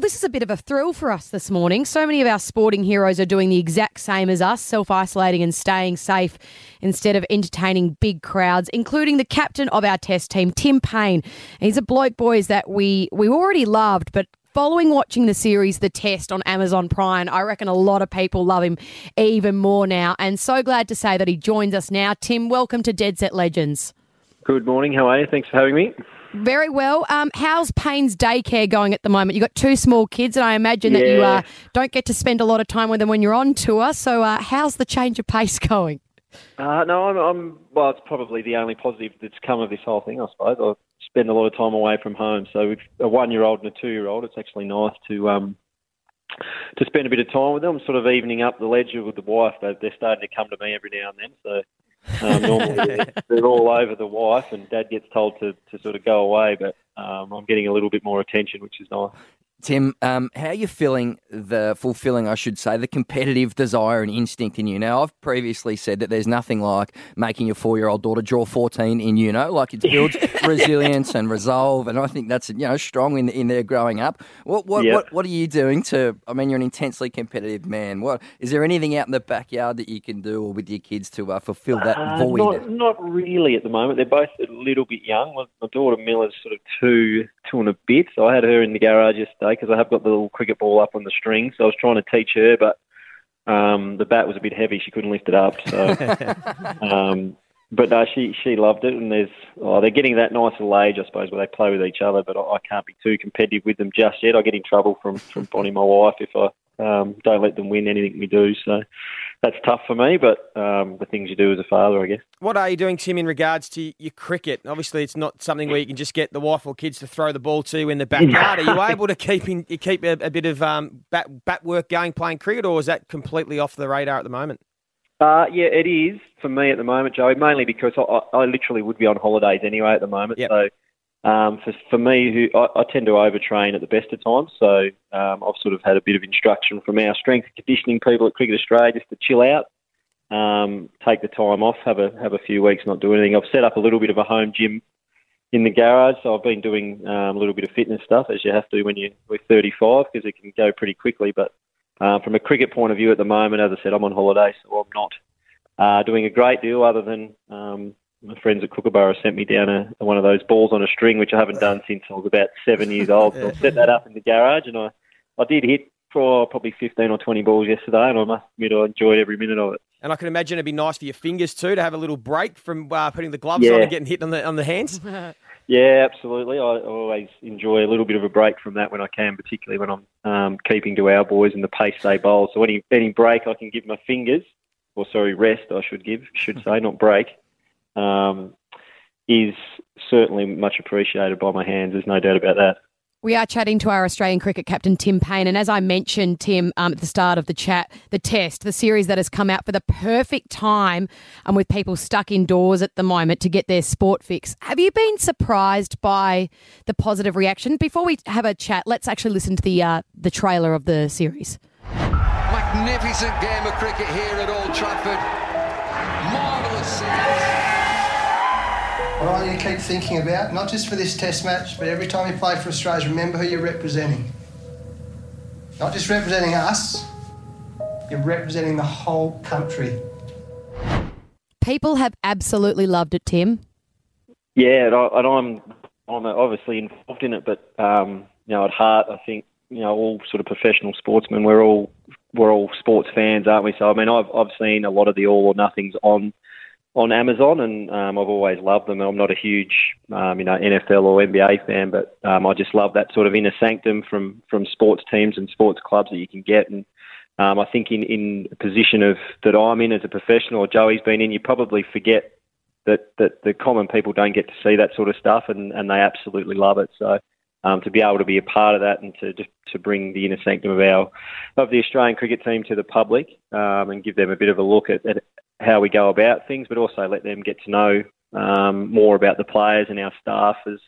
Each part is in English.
Well, this is a bit of a thrill for us this morning. So many of our sporting heroes are doing the exact same as us, self isolating and staying safe instead of entertaining big crowds, including the captain of our test team, Tim Paine. He's a bloke, boys, that we, we already loved, but following watching the series The Test on Amazon Prime, I reckon a lot of people love him even more now. And so glad to say that he joins us now. Tim, welcome to Dead Set Legends. Good morning. How are you? Thanks for having me. Very well. Um, how's Paine's daycare going at the moment? You've got two small kids, and I imagine that you uh, don't get to spend a lot of time with them when you're on tour. So, uh, how's the change of pace going? Uh, no, I'm, I'm. Well, it's probably the only positive that's come of this whole thing, I suppose. I spend a lot of time away from home, so with a one-year-old and a two-year-old, it's actually nice to um, to spend a bit of time with them. Sort of evening up the ledger with the wife. They're, they're starting to come to me every now and then, so um, normally they're, they're, all over the wife, and Dad gets told to, to sort of go away. But um, I'm getting a little bit more attention, which is nice. Tim, um, how are you feeling the fulfilling, I should say, the competitive desire and instinct in you? Now, I've previously said that there's nothing like making your four year old daughter draw 14 in you know, like it builds resilience and resolve. And I think that's, you know, strong in, in their growing up. What, what, yep. what, what are you doing to, I mean, you're an intensely competitive man. What Is there anything out in the backyard that you can do or with your kids to uh, fulfill that uh, void? Not, not really at the moment. They're both a little bit young. My daughter Milla's sort of two, two and a bit. So I had her in the garage yesterday because I have got the little cricket ball up on the string. So I was trying to teach her, but um, the bat was a bit heavy. She couldn't lift it up. So, um, but no, she she loved it. And there's oh, they're getting that nice little age, I suppose, where they play with each other. But I, I can't be too competitive with them just yet. I get in trouble from from Bonnie, my wife, if I um, don't let them win anything we do. So that's tough for me, but um, the things you do as a father, I guess. What are you doing, Tim, in regards to your cricket? Obviously, it's not something where you can just get the wife or kids to throw the ball to in the backyard. are you able to keep in, keep a, a bit of um, bat, bat work going playing cricket, or is that completely off the radar at the moment? Uh, yeah, it is for me at the moment, Joey. Mainly because I, I literally would be on holidays anyway at the moment. Yep. So um, for, for me, who I, I, tend to overtrain at the best of times, so um, I've sort of had a bit of instruction from our strength conditioning people at Cricket Australia just to chill out, um, take the time off, have a have a few weeks not do anything. I've set up a little bit of a home gym in the garage, so I've been doing um, a little bit of fitness stuff as you have to when you're 35 because it can go pretty quickly. But uh, from a cricket point of view at the moment, as I said, I'm on holiday, so I'm not uh, doing a great deal other than um, my friends at Kookaburra sent me down a, one of those balls on a string, which I haven't done since I was about seven years old. So I set that up in the garage, and I, I did hit for probably 15 or 20 balls yesterday, and I must admit I enjoyed every minute of it. And I can imagine it'd be nice for your fingers too to have a little break from uh, putting the gloves yeah. on and getting hit on the on the hands. yeah, absolutely. I always enjoy a little bit of a break from that when I can, particularly when I'm um, keeping to our boys and the pace they bowl. So any any break I can give my fingers, or sorry, rest I should give, should say, not break um, is certainly much appreciated by my hands. There's no doubt about that. We are chatting to our Australian cricket captain, Tim Paine. And as I mentioned, Tim, um, at the start of the chat, the test, the series that has come out for the perfect time and with people stuck indoors at the moment to get their sport fix. Have you been surprised by the positive reaction? Before we have a chat, let's actually listen to the, uh, the trailer of the series. Magnificent game of cricket here at Old Trafford. Marvellous series. What I want you to keep thinking about, not just for this test match, but every time you play for Australia, remember who you're representing. Not just representing us, you're representing the whole country. People have absolutely loved it, Tim. Yeah, and, I, am I'm obviously involved in it, but um, you know, at heart, I think you know all sort of professional sportsmen. We're all we're all sports fans, aren't we? So I mean, I've I've seen a lot of the all or nothings on on Amazon, and um, I've always loved them. I'm not a huge, um, you know, NFL or NBA fan, but um, I just love that sort of inner sanctum from from sports teams and sports clubs that you can get. And um, I think in in a position of that I'm in as a professional, or Joey's been in, you probably forget that that the common people don't get to see that sort of stuff, and and they absolutely love it. So. Um, to be able to be a part of that and to to bring the inner sanctum of our of the Australian cricket team to the public um, and give them a bit of a look at, at how we go about things, but also let them get to know um, more about the players and our staff as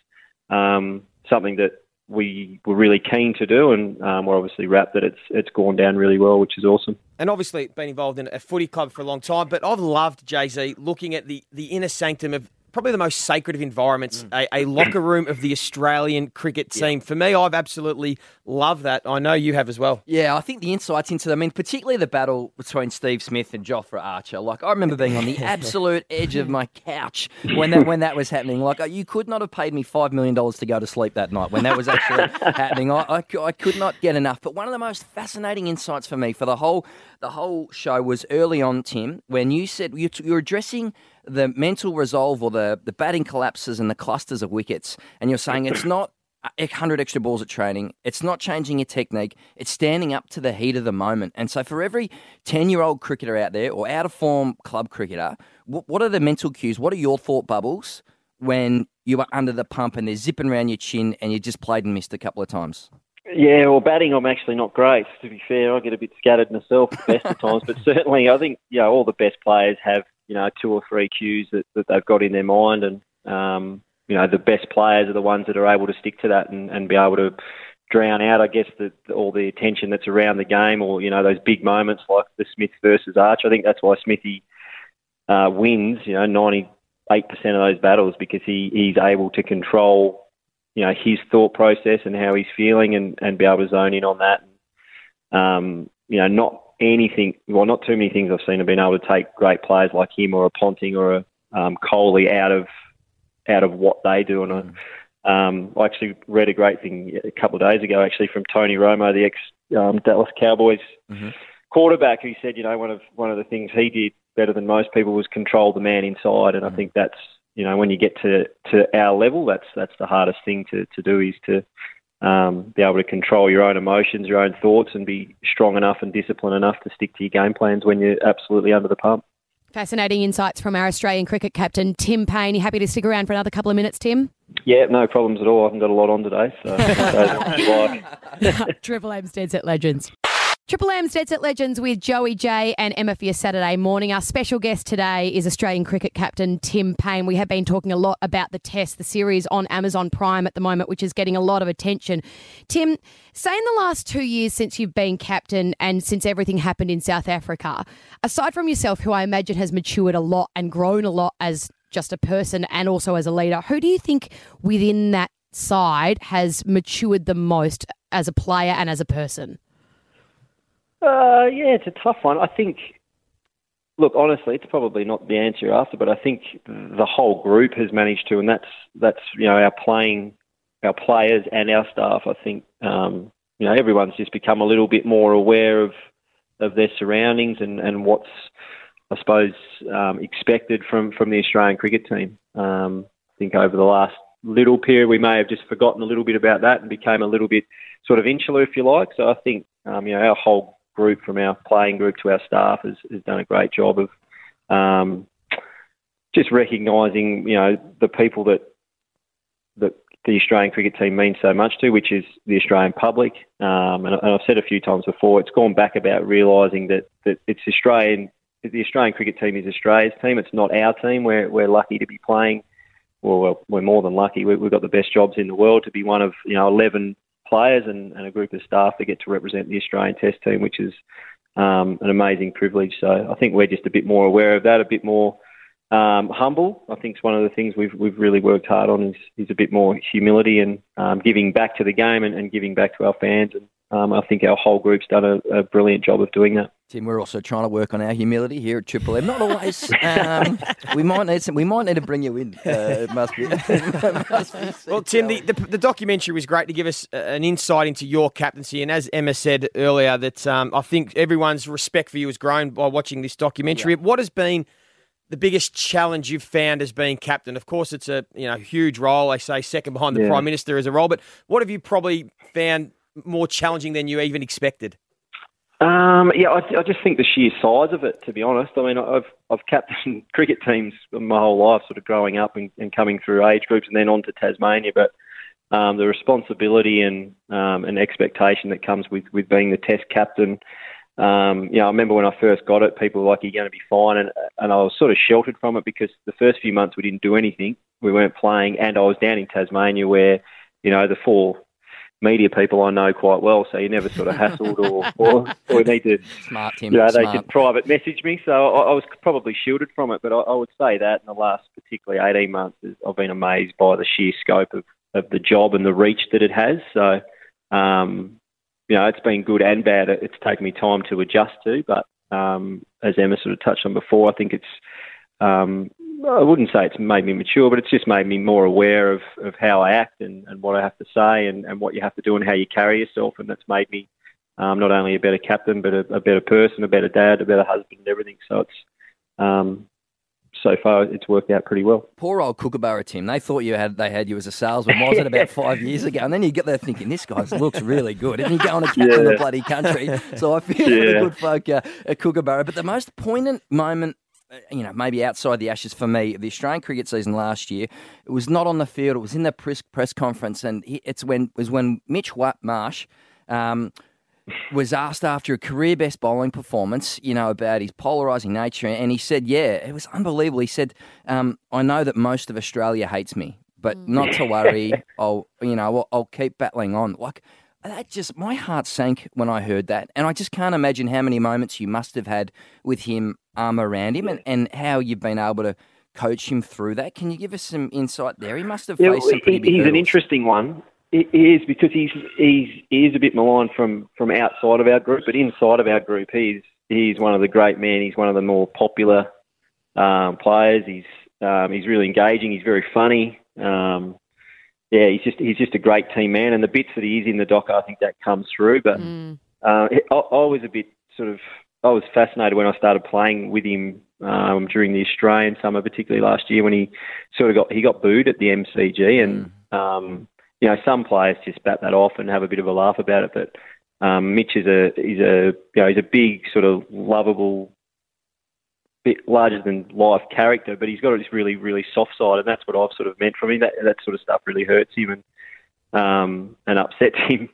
um, something that we were really keen to do, and um, we're obviously wrapped that it's it's gone down really well, which is awesome. And obviously, been involved in a footy club for a long time, but I've loved Jay Z looking at the the inner sanctum of probably the most sacred of environments, mm. a, a locker room of the Australian cricket team. For me, I've absolutely loved that. I know you have as well. Yeah, I think the insights into, them, I mean, particularly the battle between Steve Smith and Jofra Archer. Like, I remember being on the absolute edge of my couch when that when that was happening. Like, uh, you could not have paid me five million dollars to go to sleep that night when that was actually happening. I, I, I could not get enough. But one of the most fascinating insights for me for the whole the whole show was early on, Tim, when you said you you're addressing the mental resolve or the the batting collapses and the clusters of wickets, and you're saying it's not. 100 extra balls at training. It's not changing your technique. It's standing up to the heat of the moment. And so, for every 10 year old cricketer out there or out of form club cricketer, what, are the mental cues? What are your thought bubbles when you are under the pump and they're zipping around your chin and you just played and missed a couple of times? Yeah, well, batting, I'm actually not great. To be fair, I get a bit scattered myself at the best of times. But certainly, I think you know all the best players have you know two or three cues that, that they've got in their mind, and um, you know the best players are the ones that are able to stick to that and, and be able to drown out, I guess, the, all the attention that's around the game, or you know those big moments like the Smith versus Arch. I think that's why Smithy uh, wins. You know, 98% of those battles because he, he's able to control you know his thought process and how he's feeling and, and be able to zone in on that. Um, you know, not anything. Well, not too many things I've seen have been able to take great players like him or a Ponting or a um, Coley out of out of what they do. And I, um, I actually read a great thing a couple of days ago, actually from Tony Romo, the ex um, Dallas Cowboys quarterback, who said, you know, one of one of the things he did better than most people was control the man inside. And I think that's you know when you get to, to our level, that's that's the hardest thing to, to do is to um, be able to control your own emotions, your own thoughts, and be strong enough and disciplined enough to stick to your game plans when you're absolutely under the pump. Fascinating insights from our Australian cricket captain, Tim Paine. You happy to stick around for another couple of minutes, Tim? Yeah, no problems at all. I haven't got a lot on today, so so as long as you like. Triple M's Dead Set Legends. Triple M's Dead Set Legends with Joey J and Emma for your Saturday morning. Our special guest today is Australian cricket captain Tim Paine. We have been talking a lot about the test, the series on Amazon Prime at the moment, which is getting a lot of attention. Tim, say in the last two years since you've been captain and since everything happened in South Africa, aside from yourself, who I imagine has matured a lot and grown a lot as just a person and also as a leader, who do you think within that side has matured the most as a player and as a person? Uh, yeah, it's a tough one. I think. Look, honestly, it's probably not the answer after, but I think the whole group has managed to, and that's that's you know our playing, our players and our staff. I think um, you know everyone's just become a little bit more aware of of their surroundings and and what's I suppose um, expected from from the Australian cricket team. Um, I think over the last little period we may have just forgotten a little bit about that and became a little bit sort of insular, if you like. So I think um, you know our whole group, from our playing group to our staff, has, has done a great job of um, just recognising you know the people that that the Australian cricket team means so much to, which is the Australian public. Um, and, and I've said a few times before, it's gone back about realising that, that it's Australian. The Australian cricket team is Australia's team. It's not our team. We're we're lucky to be playing. Well, we're, we're more than lucky. We, we've got the best jobs in the world to be one of you know 11 players and, and a group of staff that get to represent the Australian Test team, which is um, an amazing privilege. So I think we're just a bit more aware of that, a bit more um, humble. I think it's one of the things we've we've really worked hard on is, is a bit more humility and um, giving back to the game and, and giving back to our fans. And um, I think our whole group's done a, a brilliant job of doing that. Tim, we're also trying to work on our humility here at Triple M. Not always. Um, we might need some. We might need to bring you in. Uh, it must be. it must be Well, Tim, the, the, the documentary was great to give us uh, an insight into your captaincy. And as Emma said earlier, that um, I think everyone's respect for you has grown by watching this documentary. What has been the biggest challenge you've found as being captain? Of course, it's a you know huge role. They say second behind the Yeah. prime minister as a role, but what have you probably found more challenging than you even expected? Um, yeah, I, I just think the sheer size of it. To be honest, I mean, I've I've captained cricket teams my whole life, sort of growing up and, and coming through age groups, and then on to Tasmania. But um, the responsibility and um, and expectation that comes with, with being the Test captain. Um, you know, I remember when I first got it, people were like, "You're going to be fine," and and I was sort of sheltered from it because the first few months we didn't do anything, we weren't playing, and I was down in Tasmania where, you know, the four media people I know quite well, so you never sort of hassled or, or, or need to, Smart, Tim. you know, they could private message me. So I, I was probably shielded from it, but I, I would say that in the last particularly 18 months, I've been amazed by the sheer scope of, of the job and the reach that it has. So, um, you know, it's been good and bad. It's taken me time to adjust to, but um, as Emma sort of touched on before, I think it's um, I wouldn't say it's made me mature, but it's just made me more aware of, of how I act and, and what I have to say and, and what you have to do and how you carry yourself. And that's made me um, not only a better captain, but a, a better person, a better dad, a better husband, and everything. So it's um, so far it's worked out pretty well. Poor old Kookaburra Tim. They thought you had they had you as a salesman, was it about five years ago? And then you get there thinking, this guy looks really good. And you go on a captain of the Yeah. bloody country. So I feel for the good folk uh, at Kookaburra. But the most poignant moment, you know, maybe outside the Ashes for me, the Australian cricket season last year, it was not on the field. It was in the press press conference, and it's when was when Mitch Marsh. Um, was asked after a career best bowling performance, you know, about his polarising nature, and he said, "Yeah, it was unbelievable." He said, um, "I know that most of Australia hates me, but not to worry. I'll, you know, I'll, I'll keep battling on." Like that, just my heart sank when I heard that, and I just can't imagine how many moments you must have had with him, arm around him, and, and how you've been able to coach him through that. Can you give us some insight there? He must have Yeah, faced some pretty big he's an interesting one. He is because he's he's he is a bit maligned from from outside of our group, but inside of our group, he's he's one of the great men. He's one of the more popular um, players. He's um, he's really engaging. He's very funny. Um, yeah, he's just he's just a great team man. And the bits that he is in the docker, I think that comes through. But Mm. uh, I, I was a bit sort of I was fascinated when I started playing with him um, during the Australian summer, particularly last year when he sort of got he got booed at the MCG, and um, you know some players just bat that off and have a bit of a laugh about it. But um, Mitch is a he's a you know he's a big sort of lovable, bit larger than life character, but he's got this really really soft side, and that's what I've sort of meant from him. That that sort of stuff really hurts him and um, and upsets him,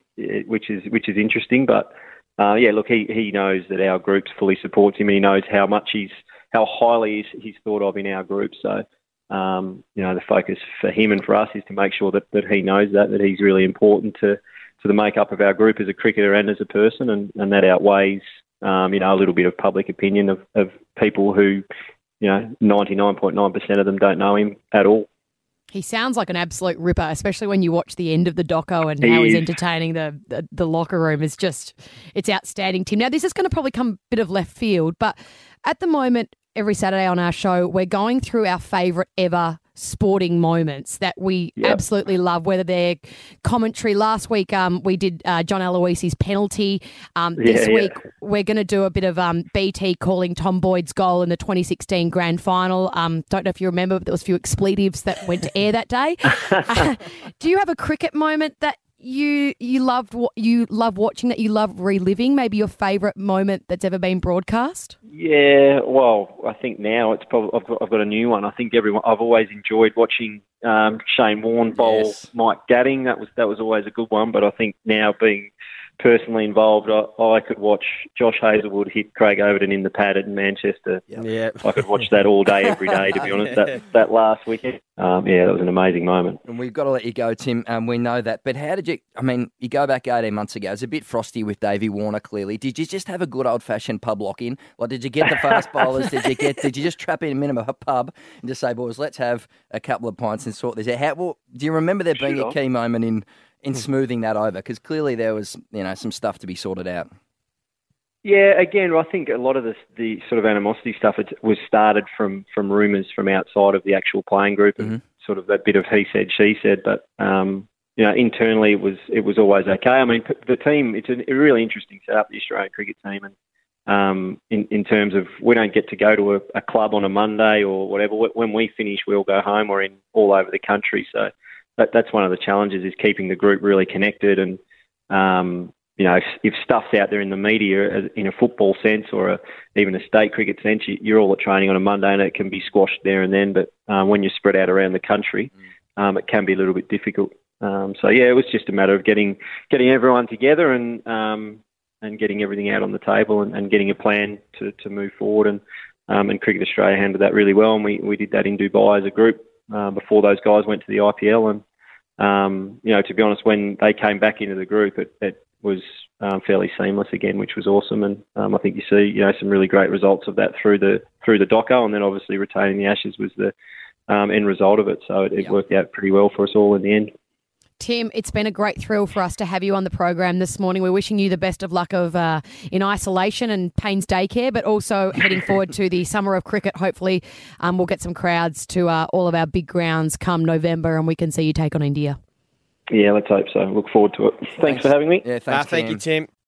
which is which is interesting, but. Uh, yeah, look, he, he knows that our group fully supports him, and he knows how much he's how highly he's, he's thought of in our group. So, um, you know, the focus for him and for us is to make sure that, that he knows that that he's really important to to the makeup of our group as a cricketer and as a person, and, and that outweighs um, you know a little bit of public opinion of, of people who you know ninety nine point nine percent of them don't know him at all. He sounds like an absolute ripper, especially when you watch the end of the doco and He how he's is. entertaining the, the the locker room is just it's outstanding. Tim, now this is going to probably come a bit of left field, but at the moment, every Saturday on our show, we're going through our favourite ever sporting moments that we Yep. absolutely love. Whether they're commentary. Last week, um, we did uh, John Aloisi's penalty. Um, this Yeah, yeah. week, we're going to do a bit of um, BT calling Tom Boyd's goal in the 2016 grand final. Um, don't know if you remember, but there was a few expletives that went to air that day. Uh, do you have a cricket moment that you you loved what you love watching that you love reliving? Maybe your favourite moment that's ever been broadcast. Yeah, well, I think now it's probably I've got, I've got a new one. I think everyone I've always enjoyed watching um, Shane Warne bowl Yes. Mike Gatting. That was that was always a good one. But I think now being personally involved, I, I could watch Josh Hazlewood hit Craig Overton in the pad in Manchester. Yeah. I could watch that all day, every day. To be honest, that that last weekend, um, yeah, that was an amazing moment. And we've got to let you go, Tim. Um, we know that. But how did you? I mean, you go back 18 months ago. It's a bit frosty with Davey Warner, clearly. Did you just have a good old fashioned pub lock in? Or did you get the fast bowlers? did you get? Did you just trap in a minimum of a pub and just say, boys, let's have a couple of pints and sort this out? How, well, do you remember there being a Sure. key moment in in smoothing that over? Because clearly there was, you know, some stuff to be sorted out. Yeah, again, I think a lot of the the sort of animosity stuff was started from from rumours from outside of the actual playing group and sort of that bit of he said she said. But um, you know, internally it was it was always okay. I mean, the team it's a, a really interesting setup, the Australian cricket team, and um, in in terms of we don't get to go to a, a club on a Monday or whatever. When we finish, we'll go home. We're in all over the country, so that, that's one of the challenges is keeping the group really connected and um, you know, if, if stuff's out there in the media in a football sense or a, even a state cricket sense, you, you're all at training on a Monday and it can be squashed there and then. But um, when you're spread out around the country, um, it can be a little bit difficult. Um, so yeah, it was just a matter of getting getting everyone together and um, and getting everything out on the table and, and getting a plan to, to move forward. And um, and Cricket Australia handled that really well, and we, we did that in Dubai as a group uh, before those guys went to the IPL and. um, you know, to be honest, when they came back into the group, it, it was um, fairly seamless again, which was awesome. And um, I think you see, you know, some really great results of that through the through the Doco, and then obviously retaining the Ashes was the um, end result of it. So it, it Yep. worked out pretty well for us all in the end. Tim, it's been a great thrill for us to have you on the program this morning. We're wishing you the best of luck of uh, in isolation and Paine's daycare, but also heading forward to the summer of cricket. Hopefully, um, we'll get some crowds to uh, all of our big grounds come November, and we can see you take on India. Yeah, let's hope so. Look forward to it. Thanks, for having me. Yeah, Uh, thanks, thank you, Tim.